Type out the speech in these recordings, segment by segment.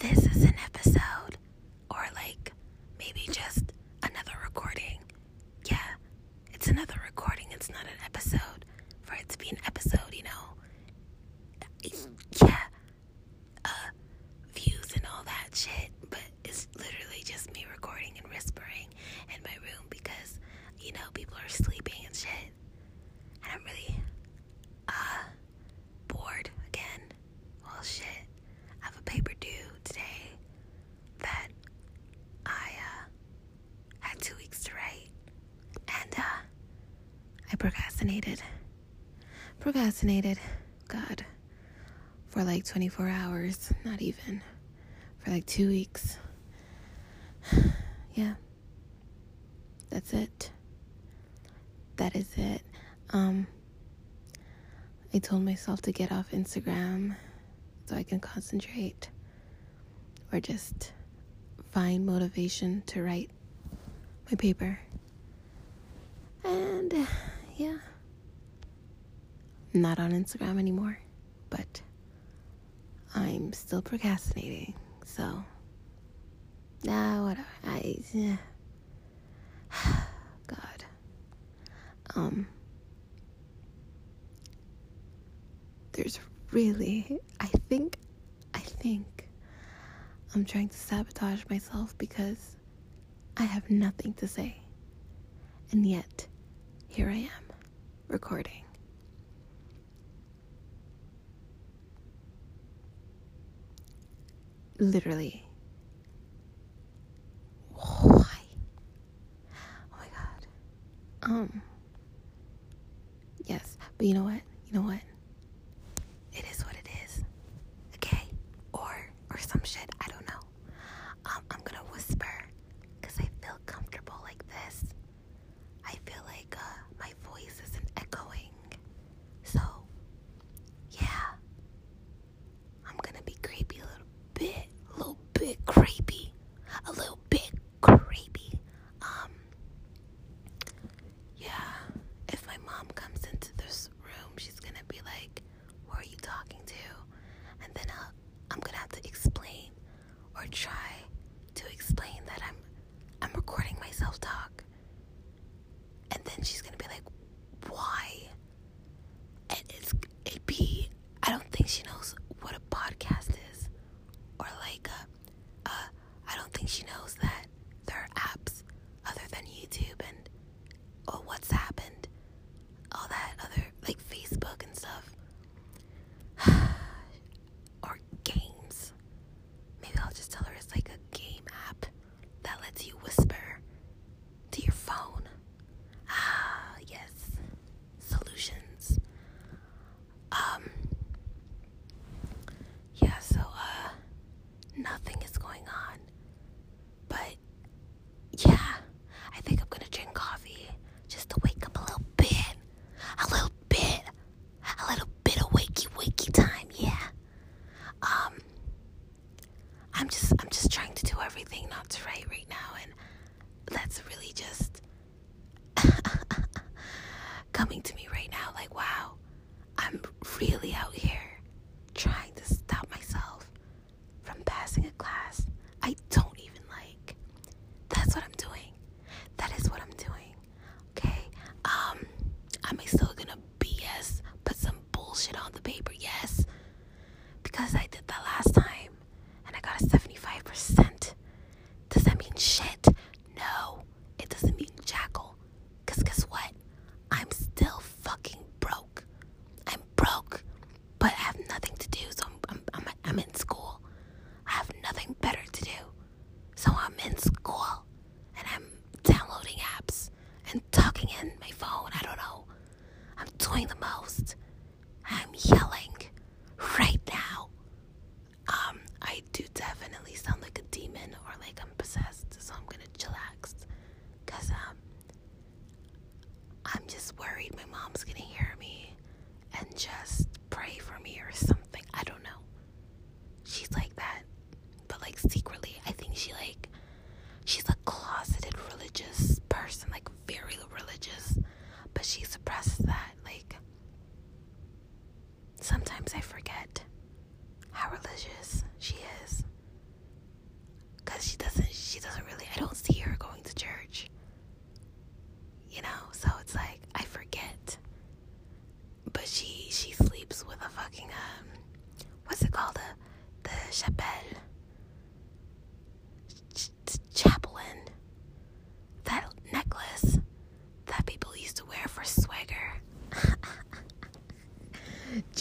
This is an episode fascinated. God. For like 24 hours, not even. For like two weeks. yeah. That's it. That is it. Um, I told myself to get off Instagram so I can concentrate or just find motivation to write my paper. And yeah not on Instagram anymore, but I'm still procrastinating. So, nah, whatever. I, yeah. God. Um, there's really, I think, I think I'm trying to sabotage myself because I have nothing to say. And yet, here I am, recording. Literally. Why? Oh my god. Um. Yes, but you know what? You know what? It is what it is. Okay? Or or some shit. I don't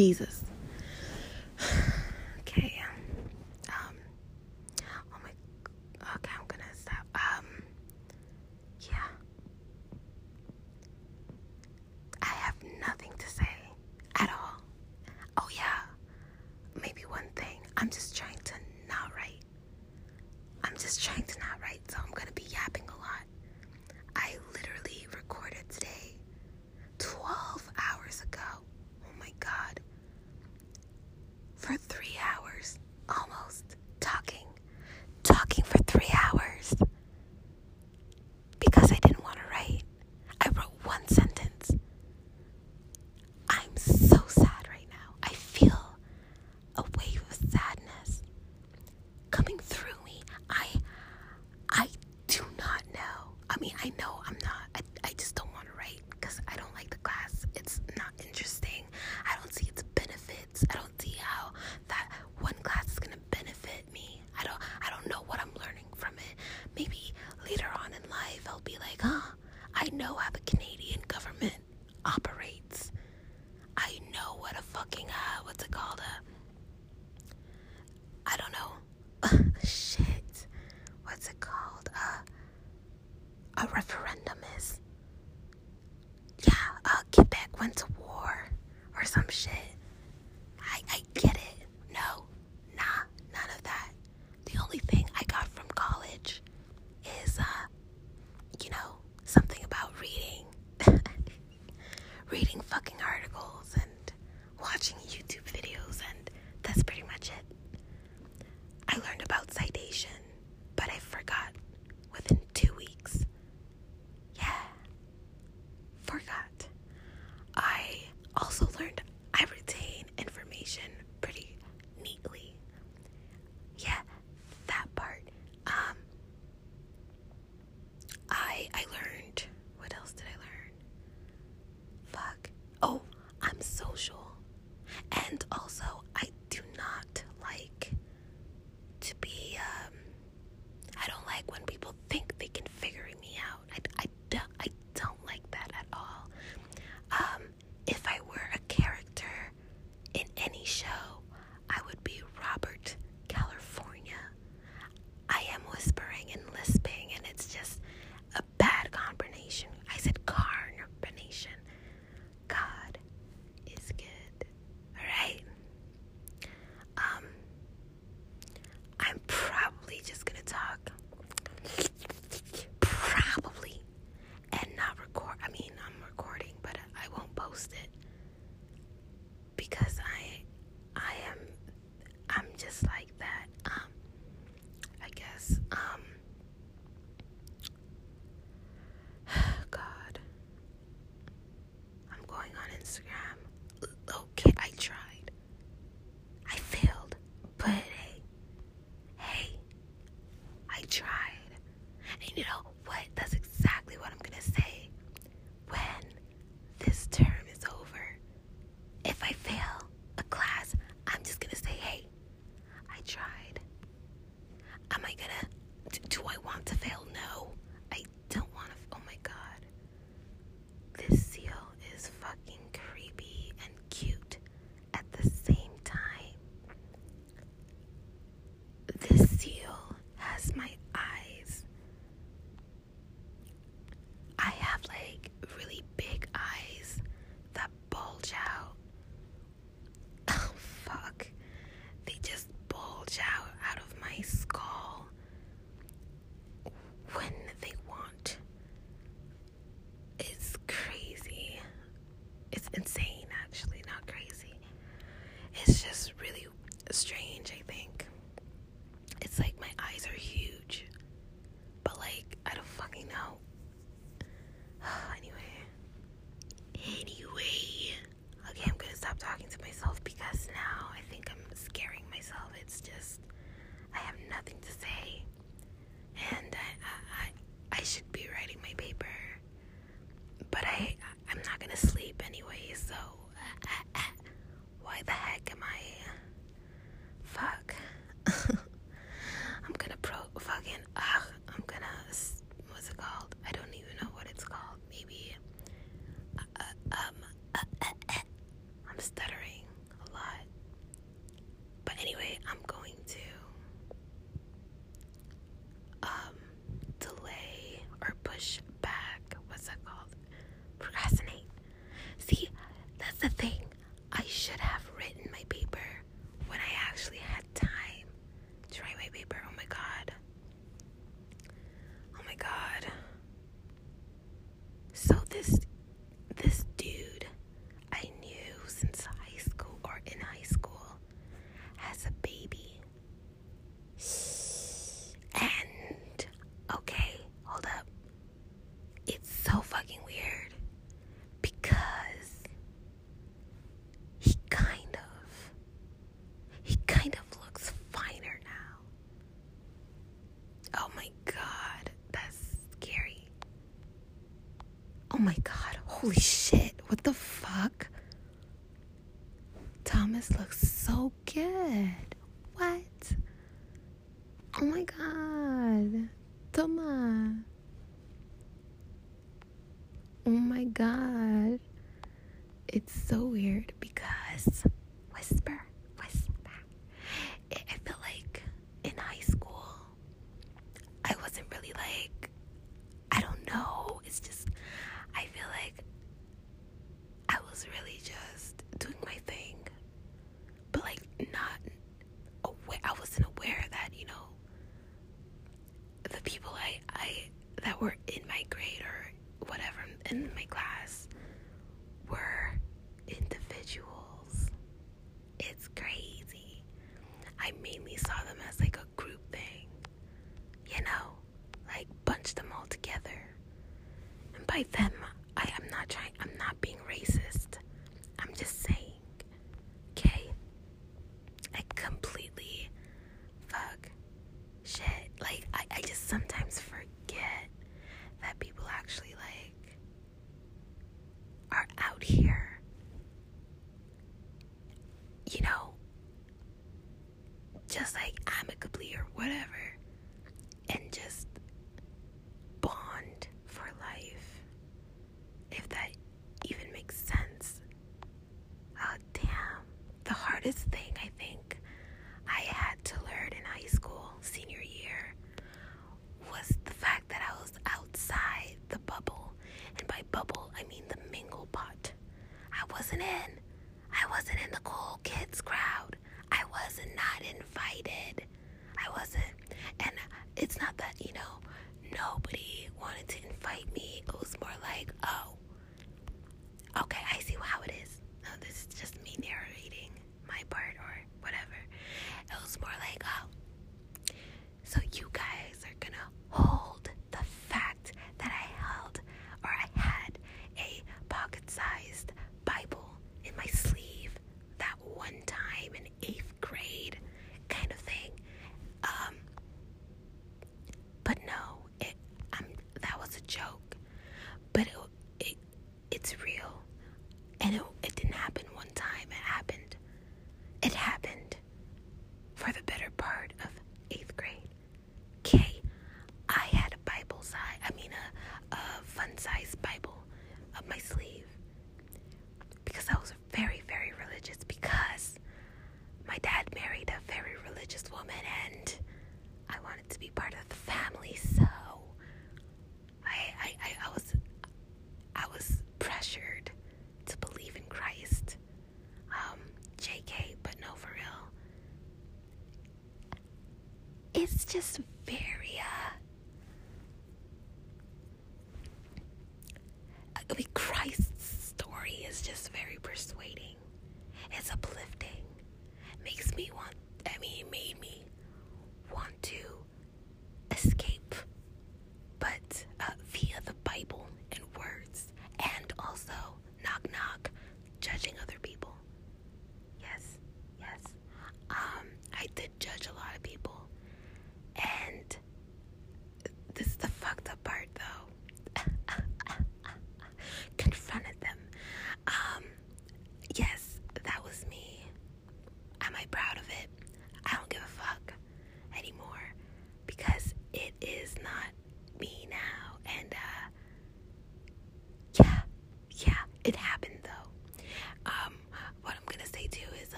Jesus. holy shit. it's just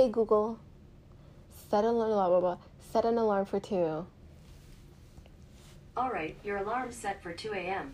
Hey Google, set an alarm, blah, blah, blah, set an alarm for 2. All right, your alarm set for 2 a.m.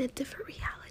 in a different reality.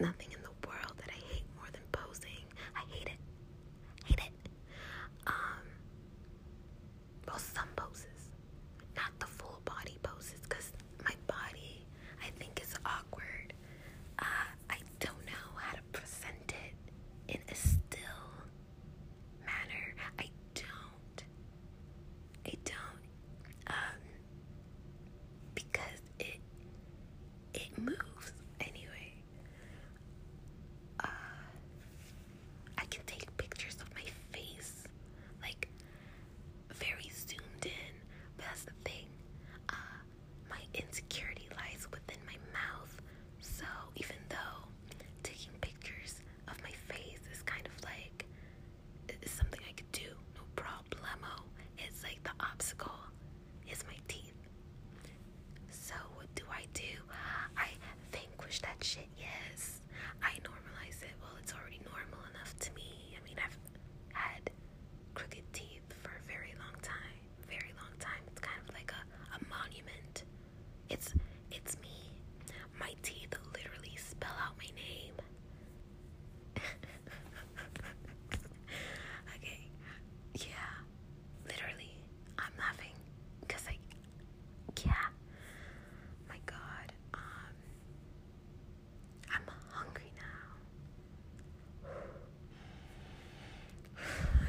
nothing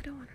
I don't want to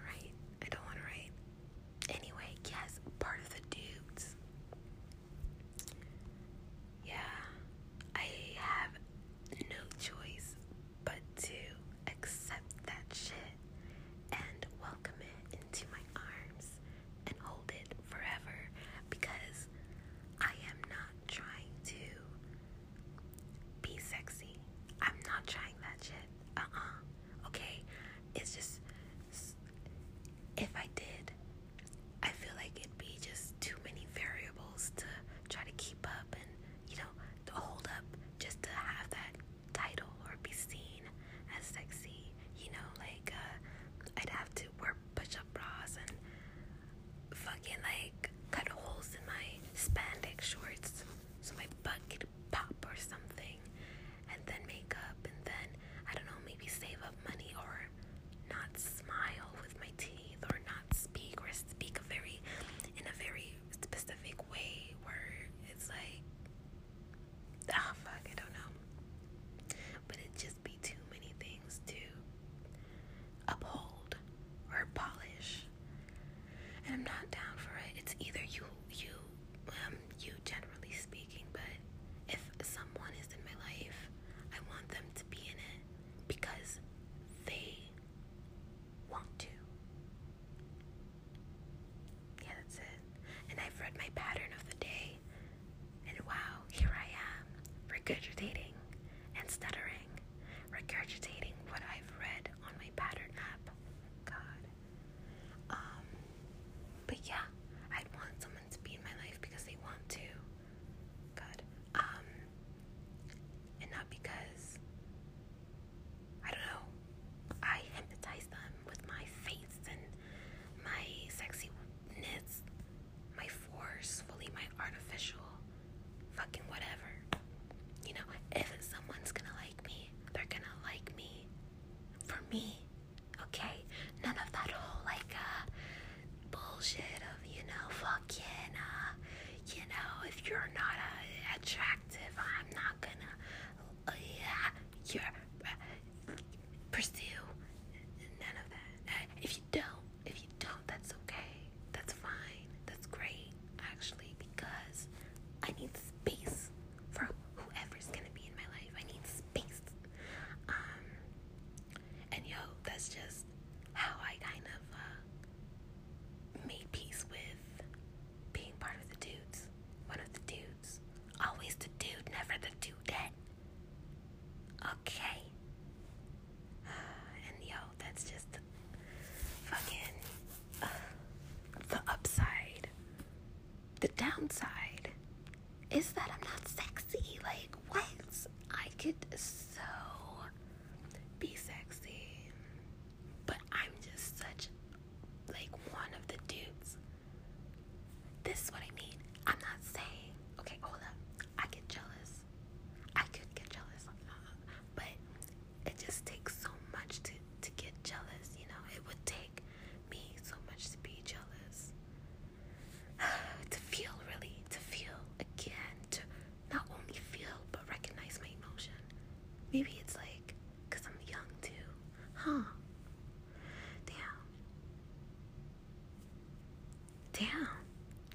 Damn,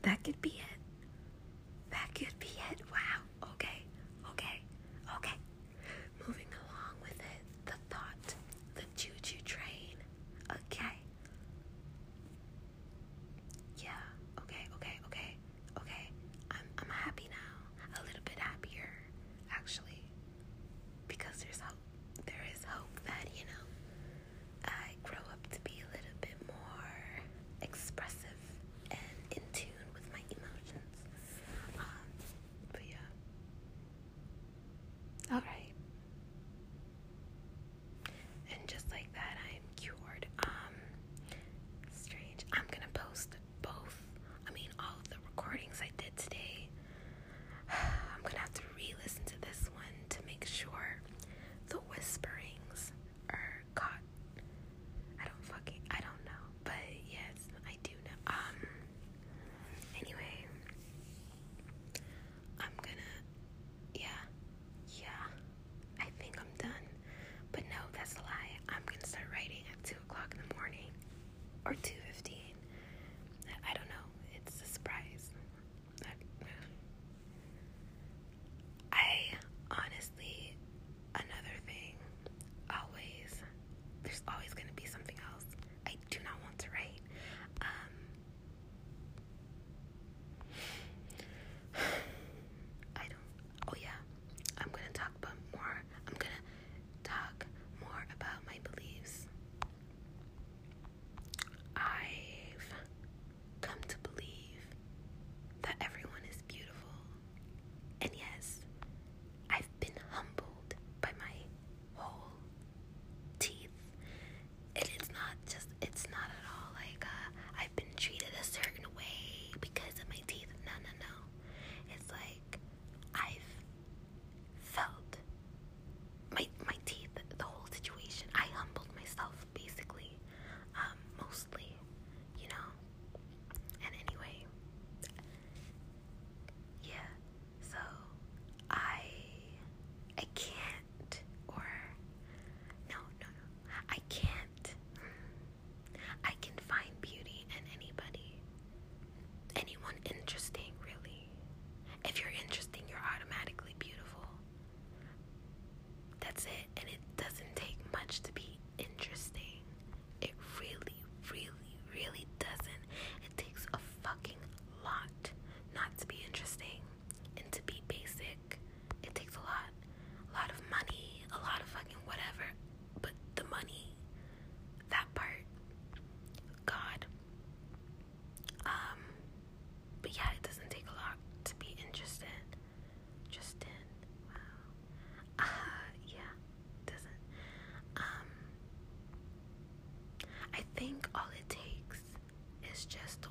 that could be just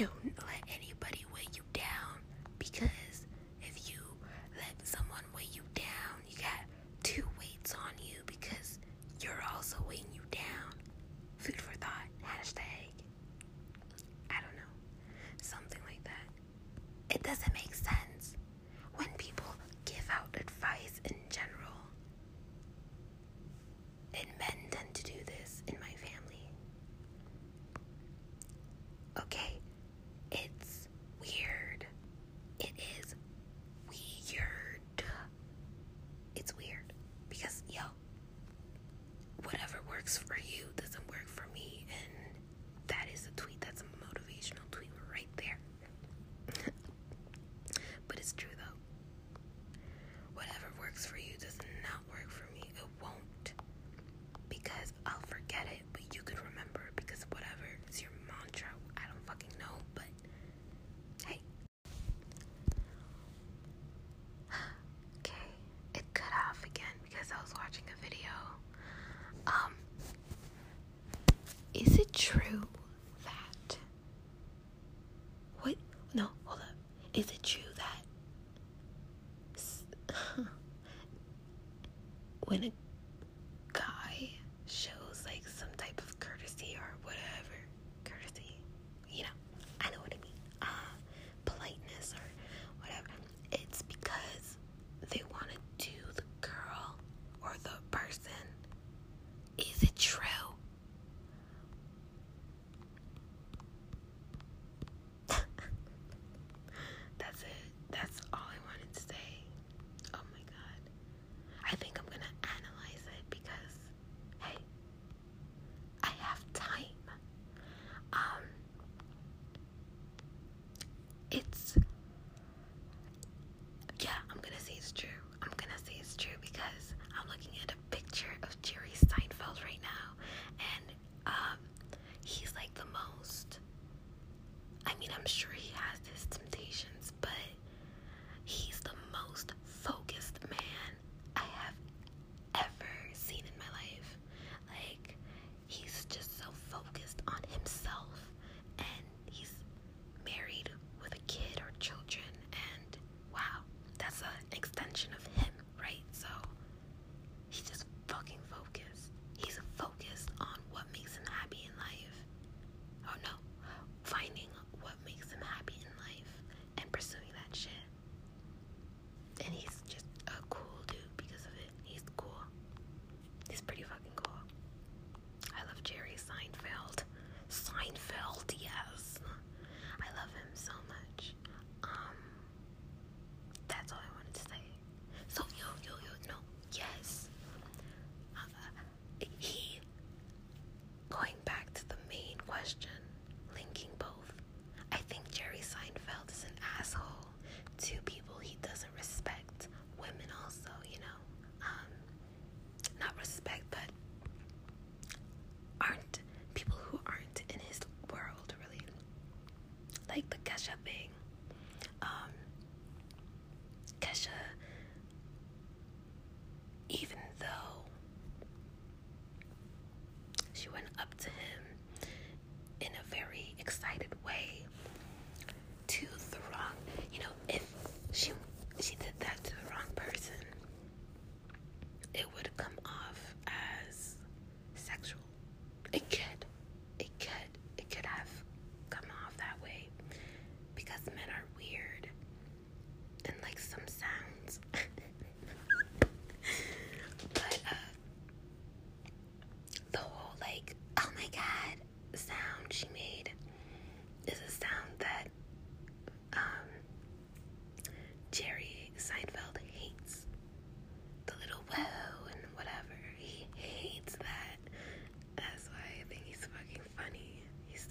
don't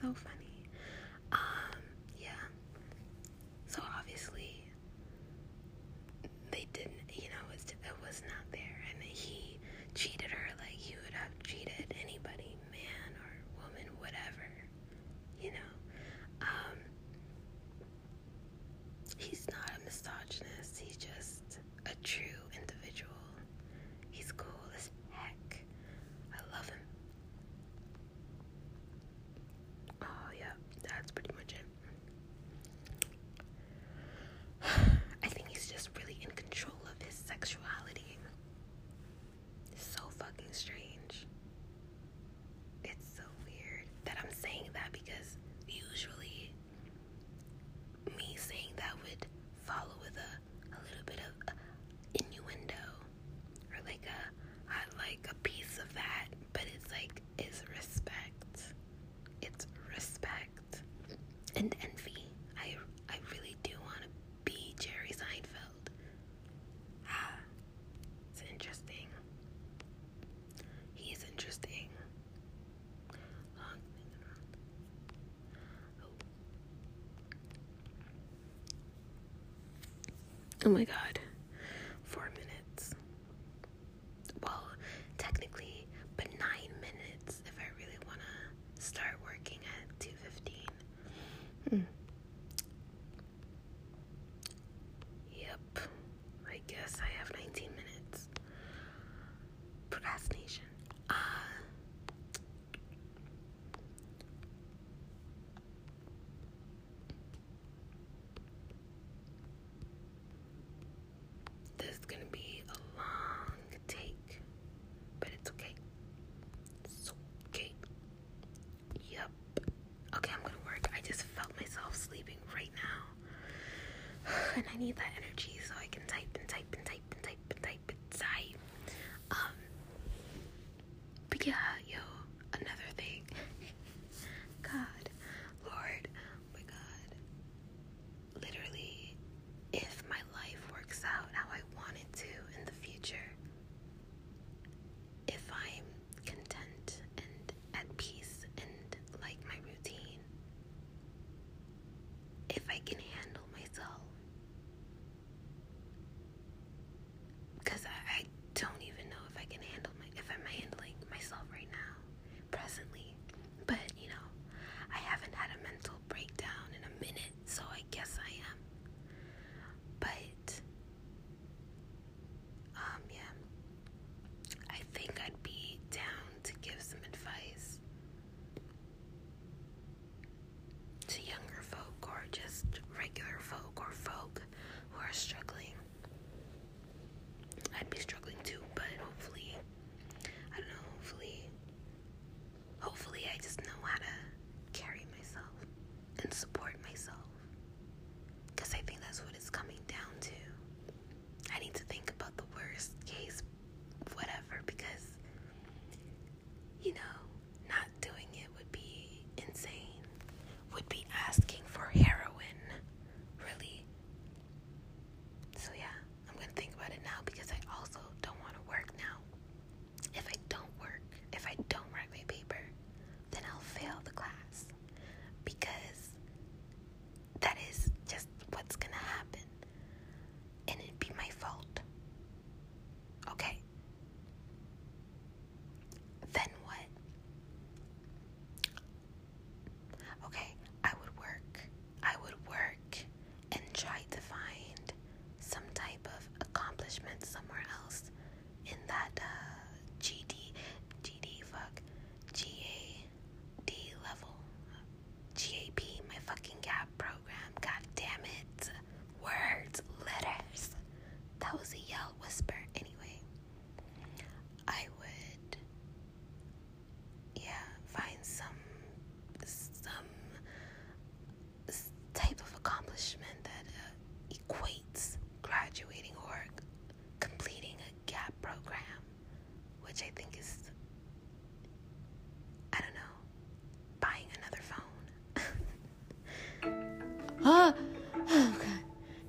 so Oh my god.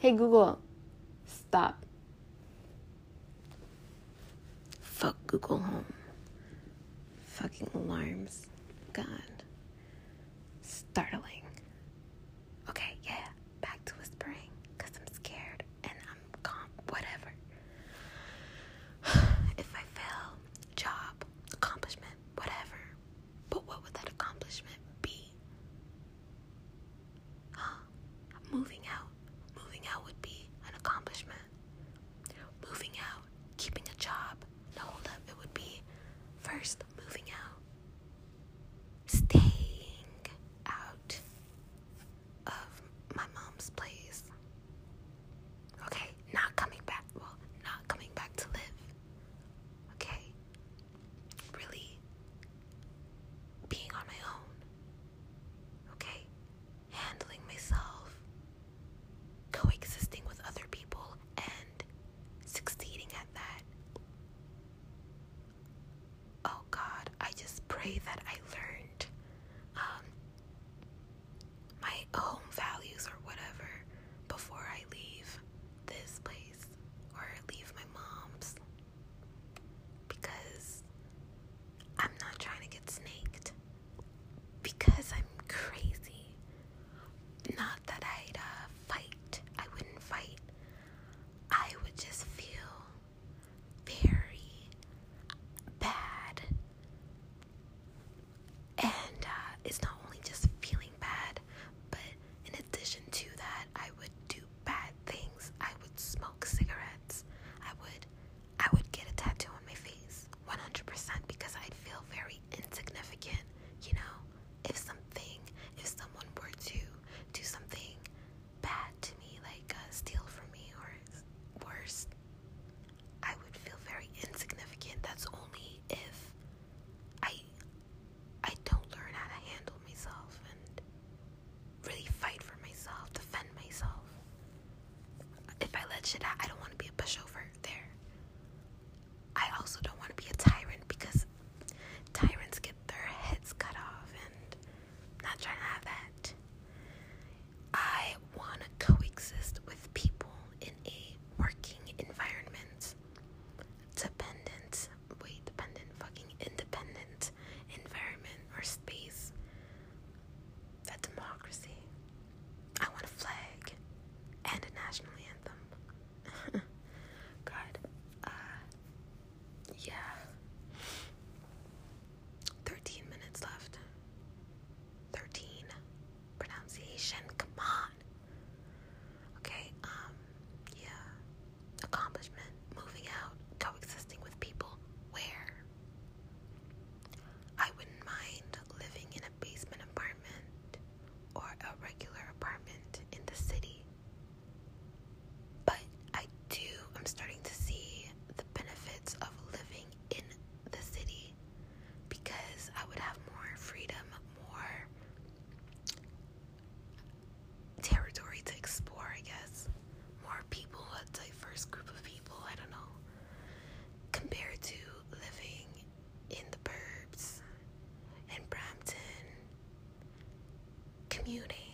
Hey Google, stop. Fuck Google Home. Fucking alarms. God. Startling. it's not should I? I beauty.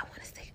I want to say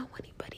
know anybody.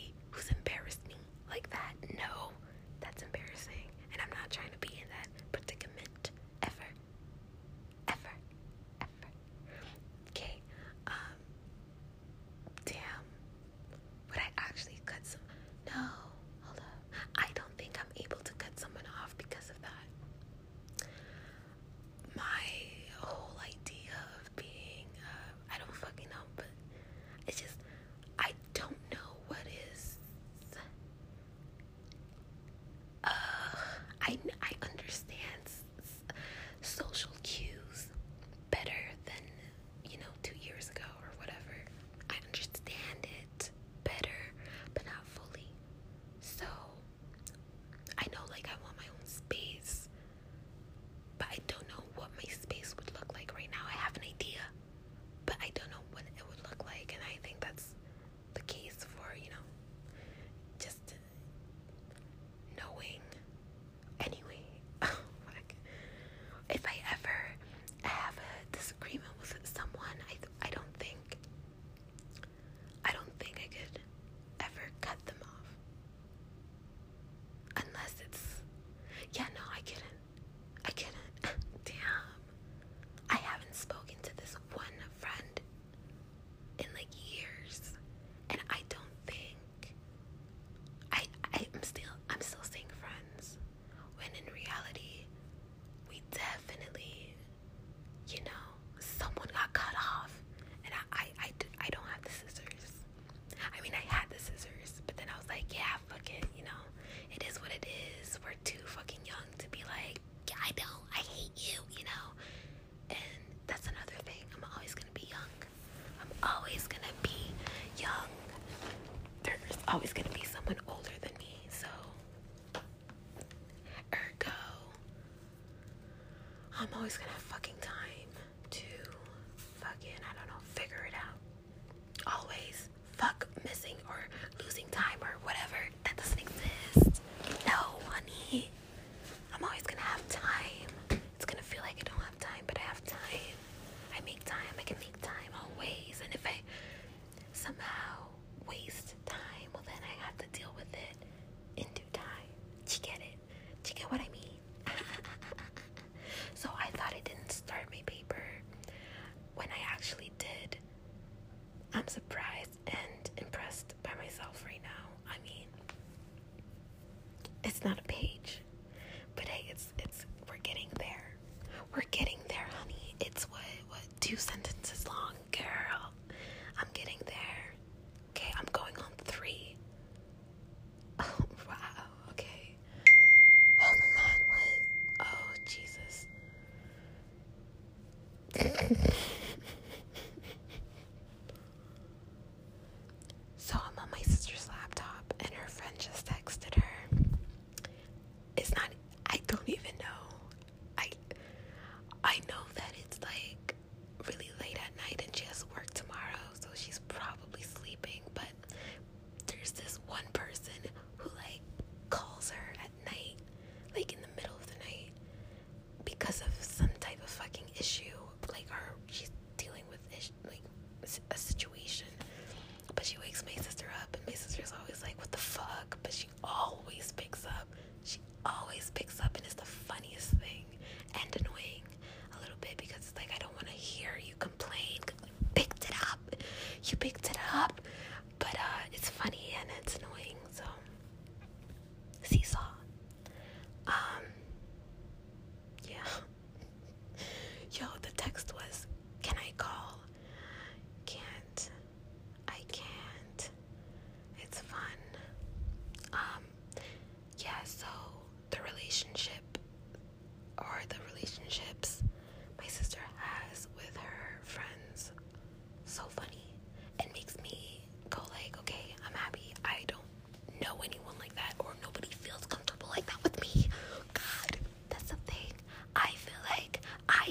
always oh, gonna have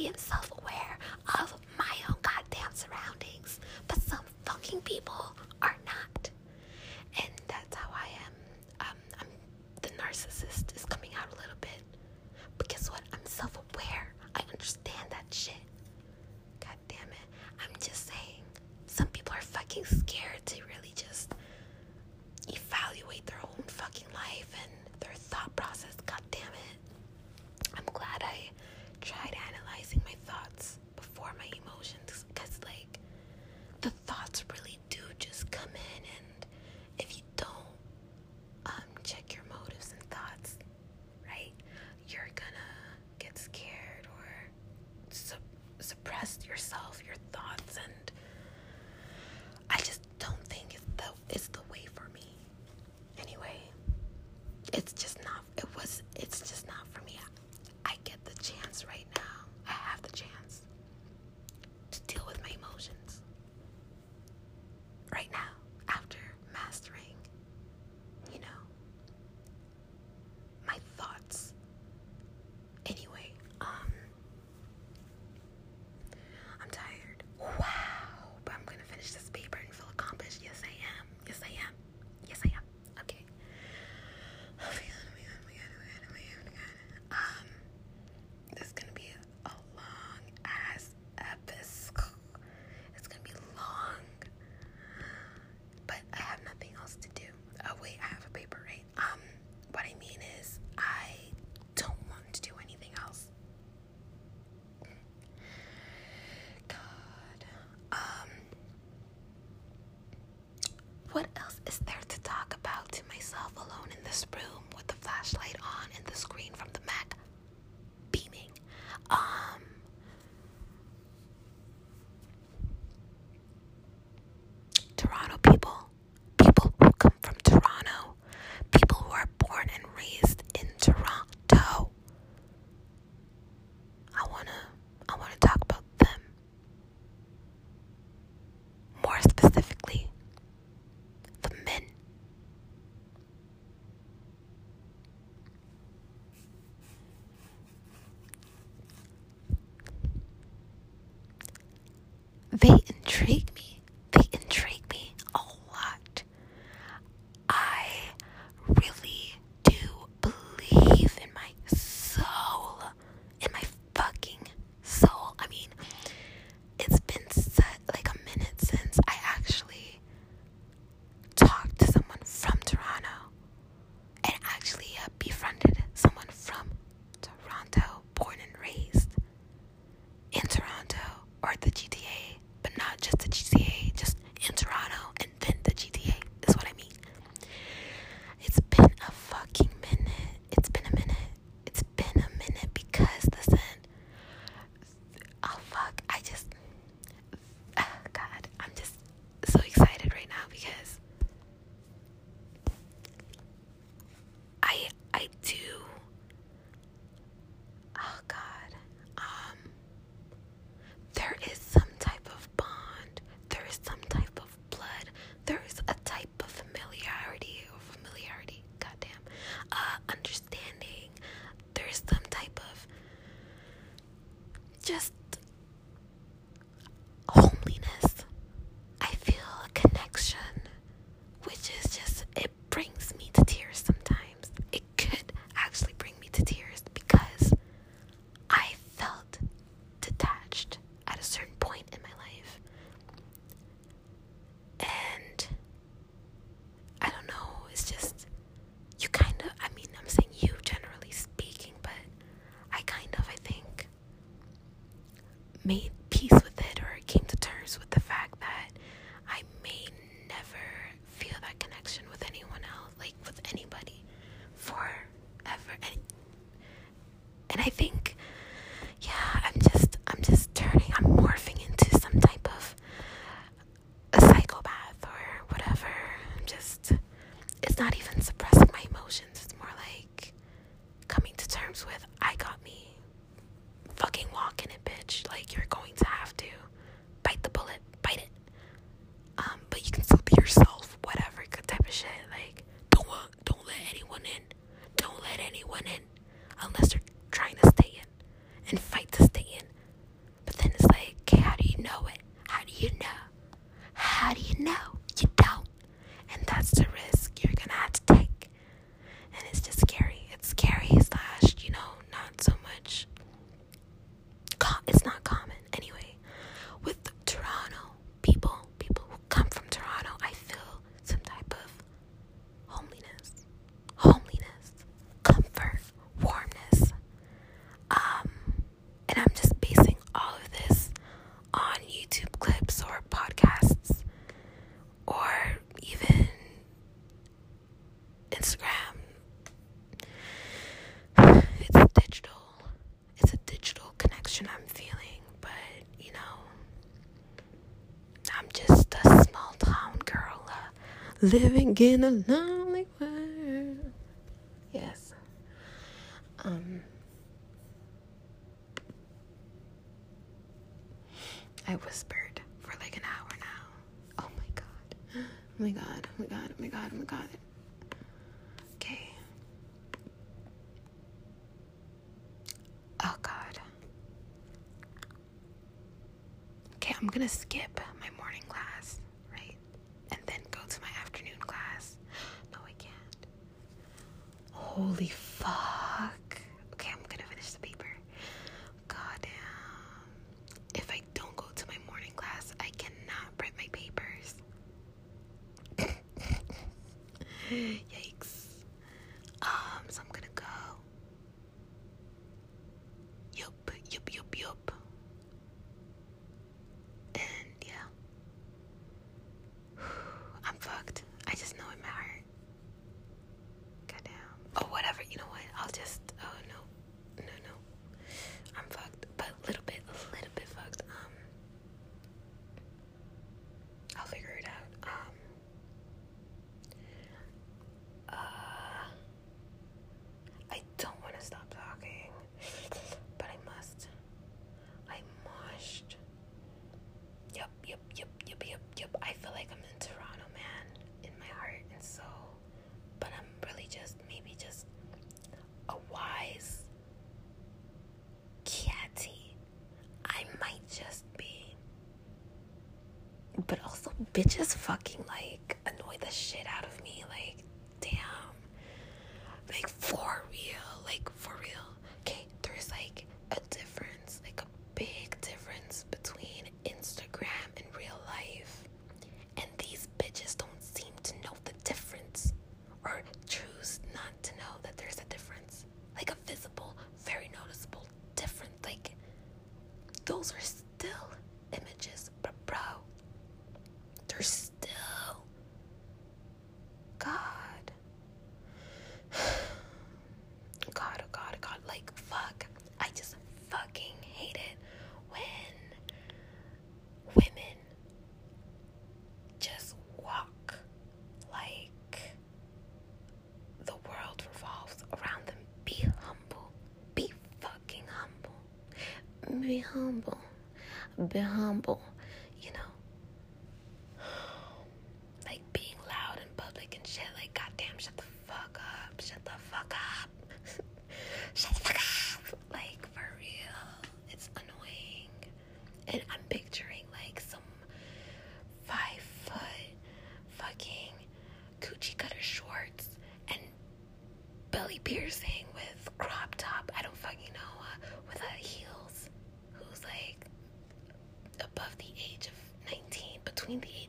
am self aware of my own goddamn surroundings. But some fucking people room with the flashlight just living in a lonely world. bitches fucking like annoy the shit out piercing with crop top. I don't fucking know. Uh, with uh, heels. Who's like above the age of 19, between the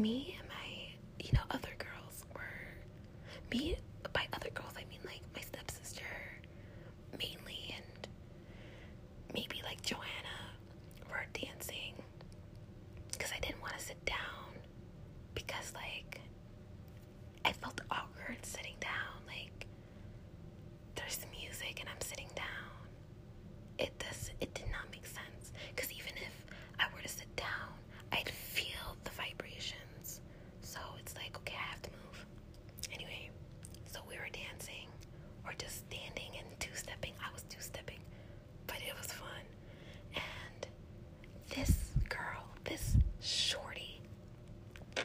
me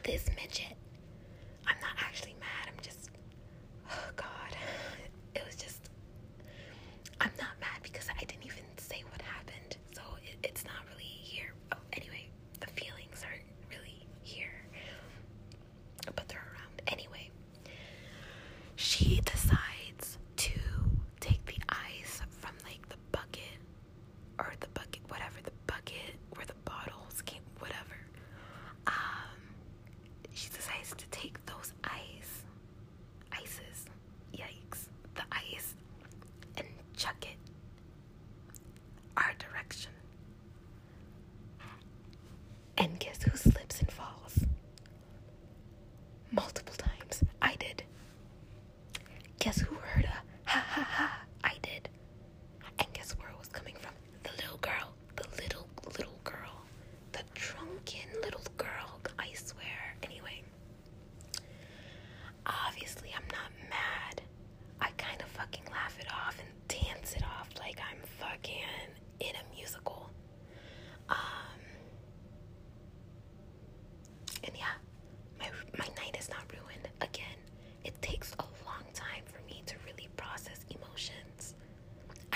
this midget.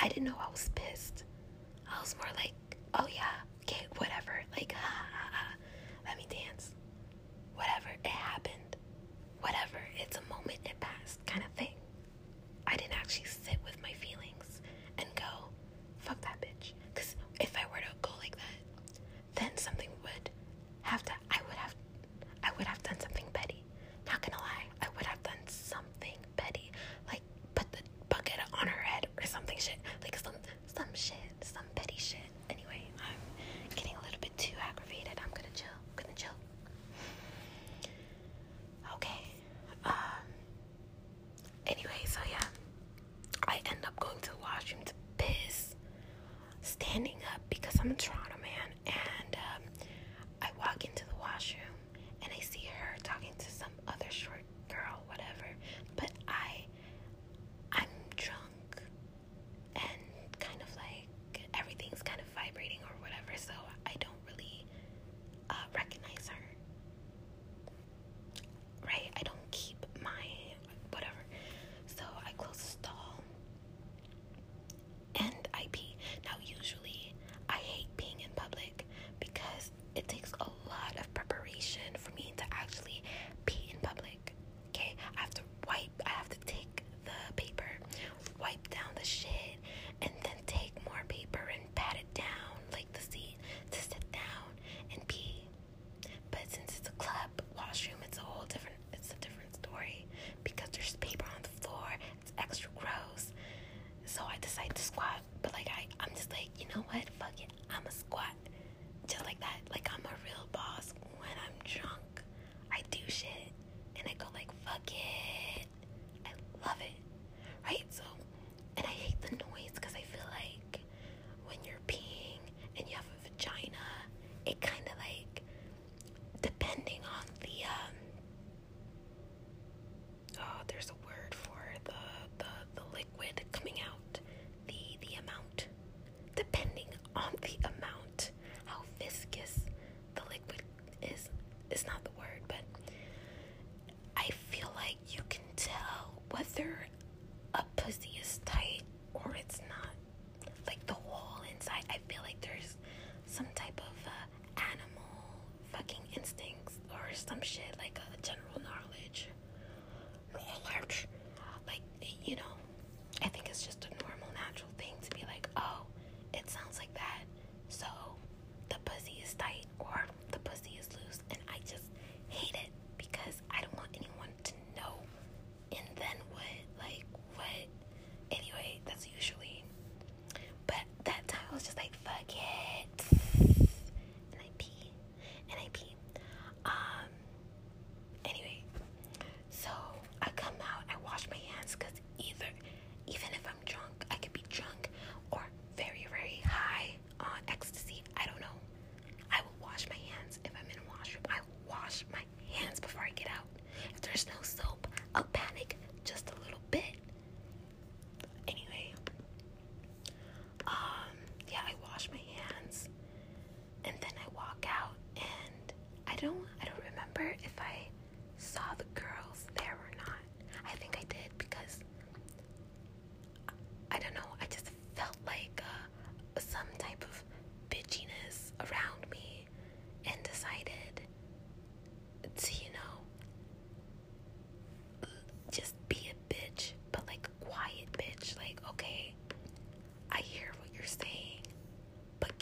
I didn't know I was gonna try.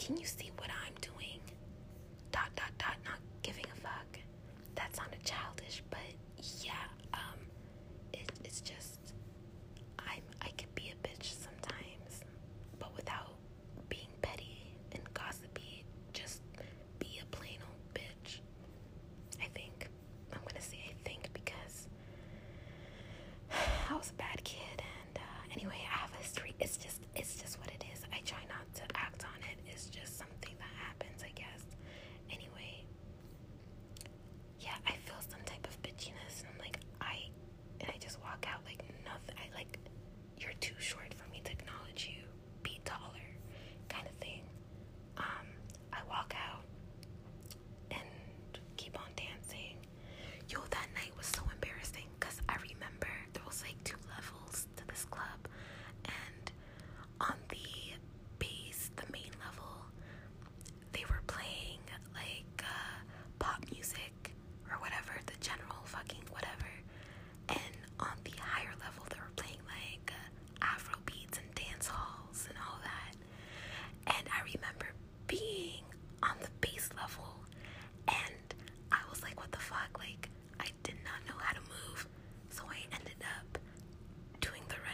Can you see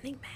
think, man.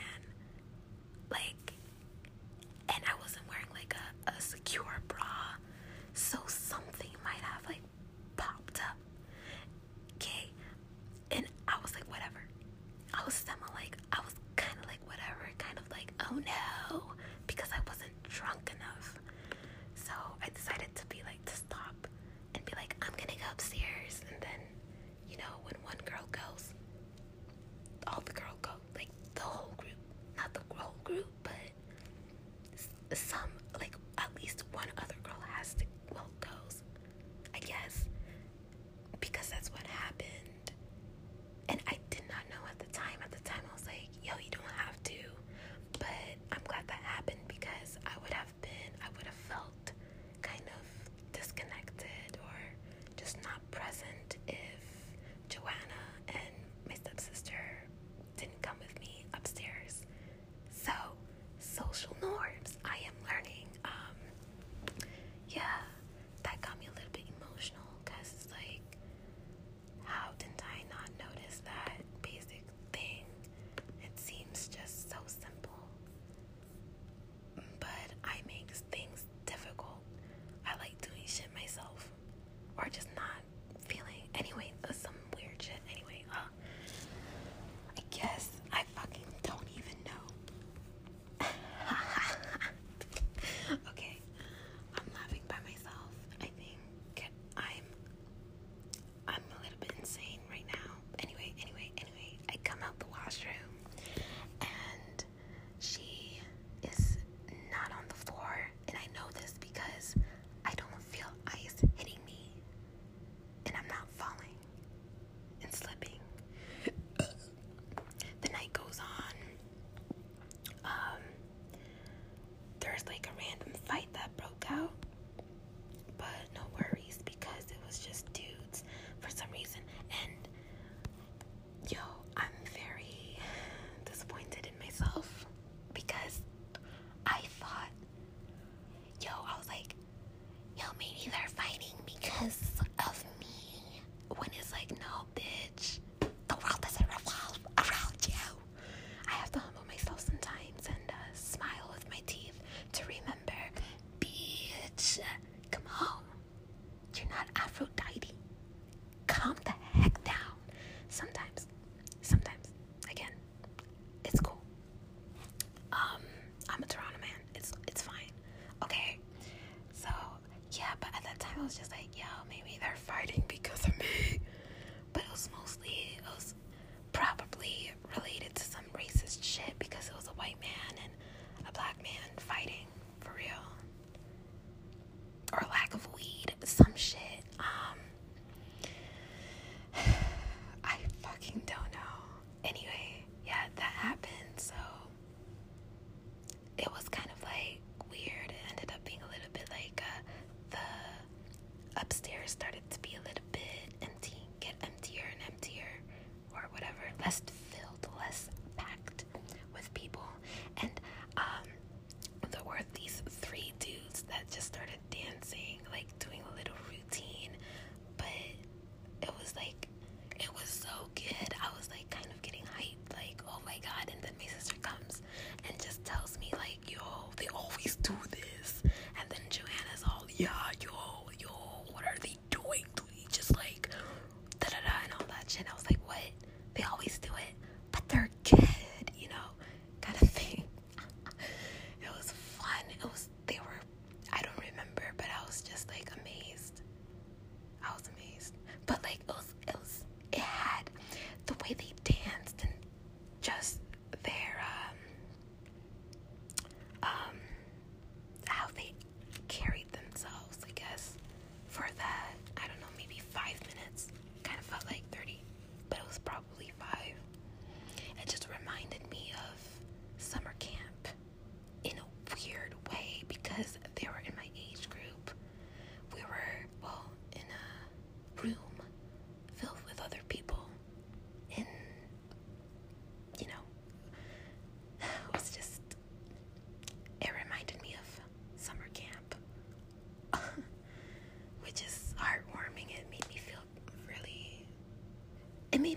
was just like, yo, maybe they're fighting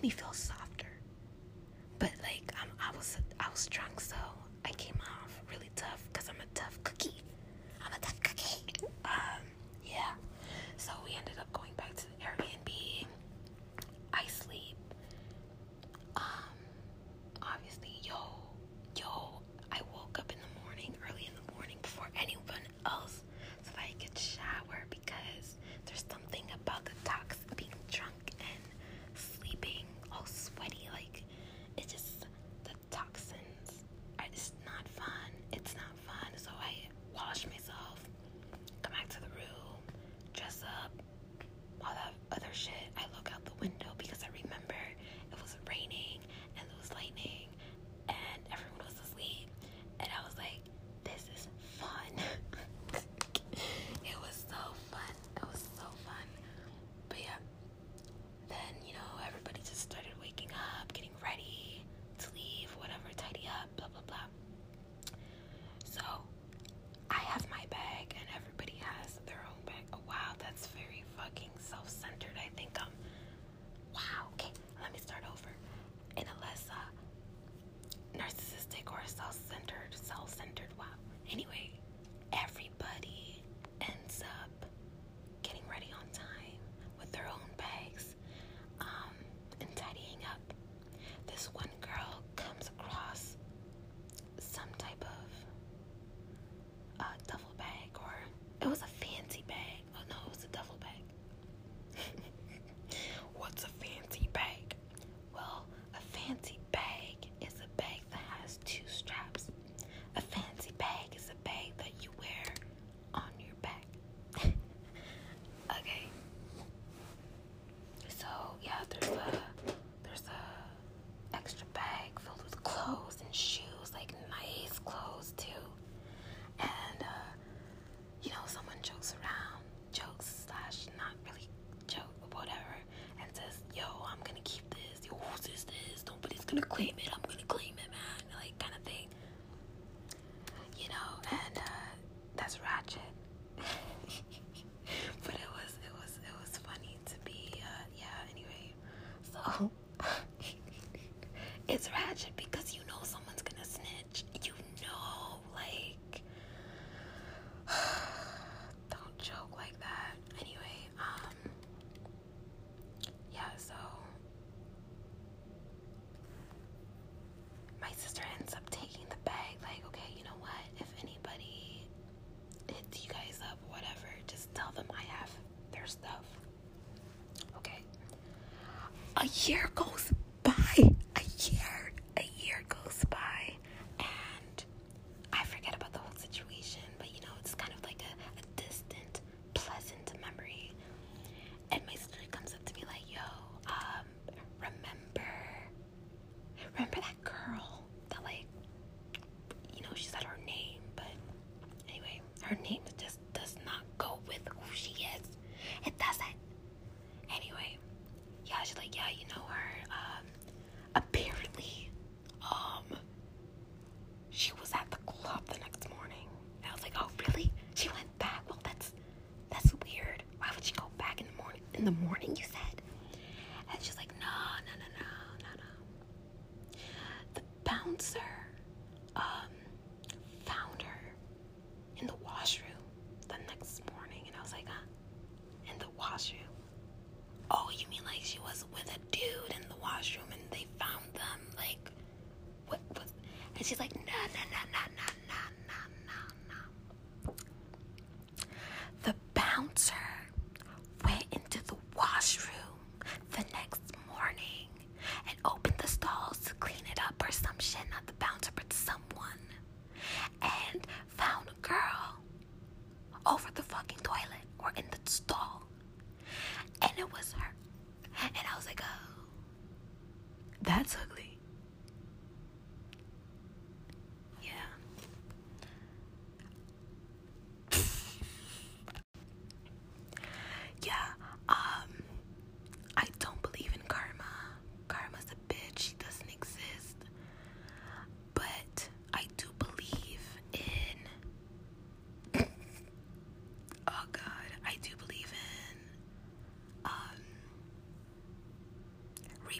me feel a year goes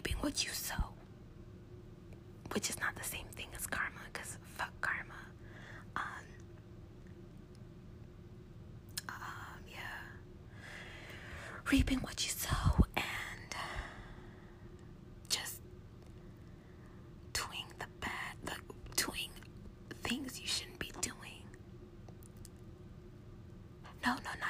reaping what you sow, which is not the same thing as karma, because fuck karma. Um, um, yeah, reaping what you sow and just doing the bad, the doing things you shouldn't be doing. No, no,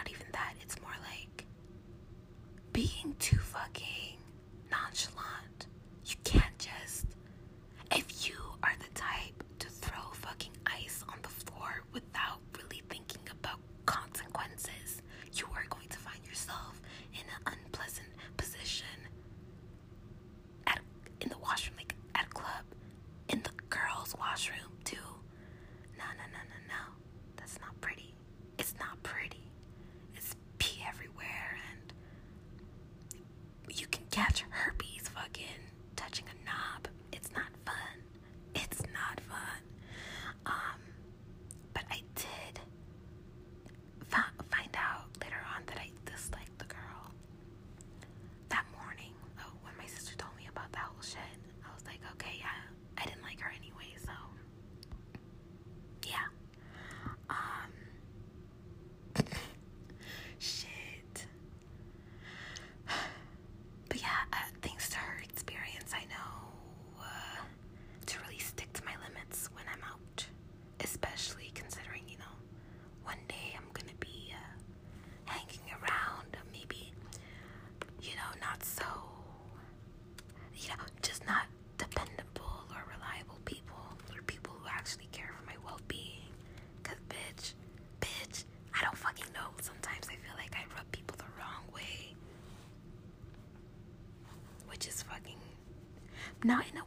not in a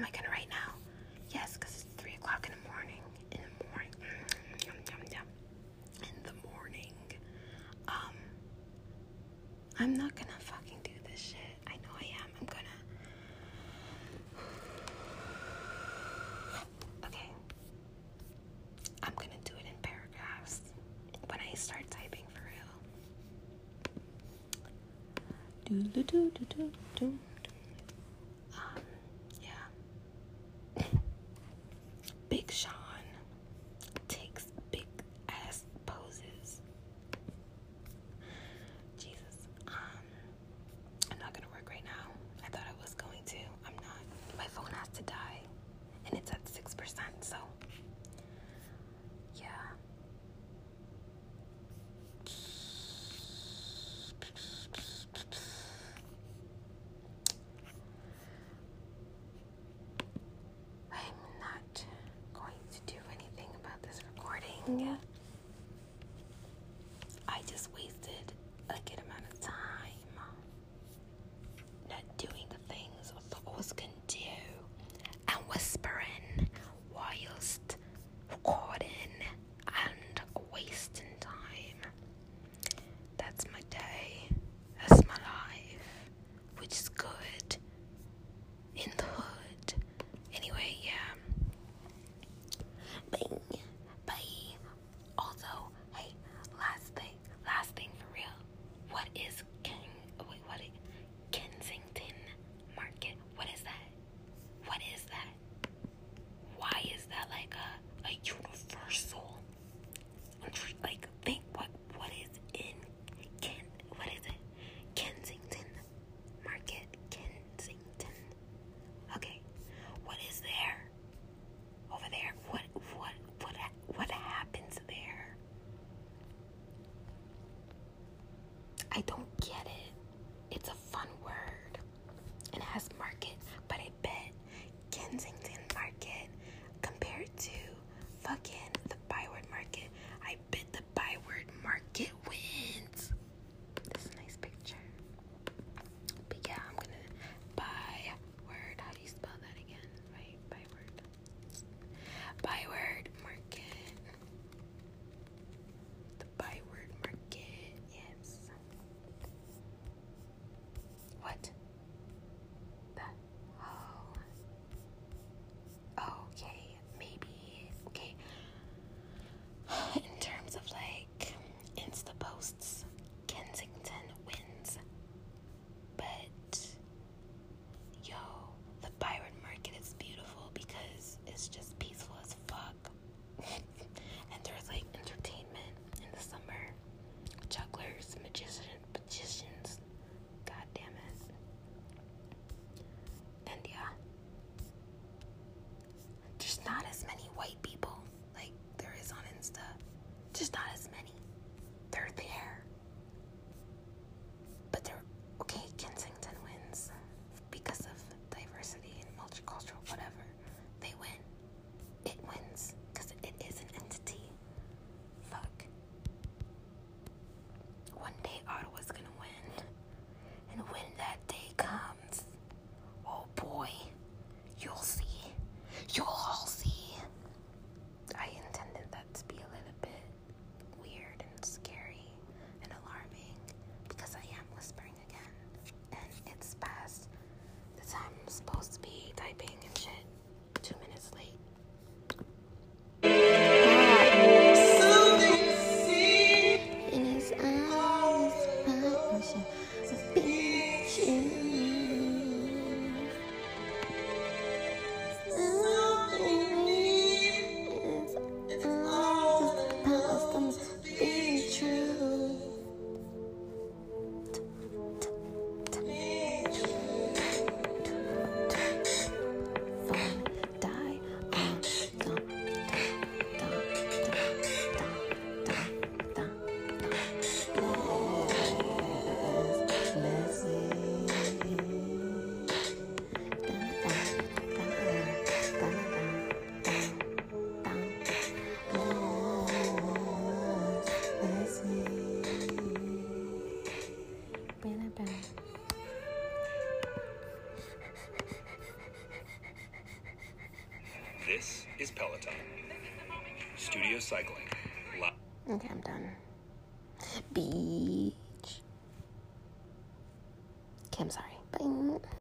am I gonna write now? Yes, because it's three o'clock in the morning. In the morning. Mm, yum, yum, yum. In the morning. Um I'm not gonna fucking do this shit. I know I am. I'm gonna Okay. I'm gonna do it in paragraphs when I start typing for real. Do do do do do do cycling.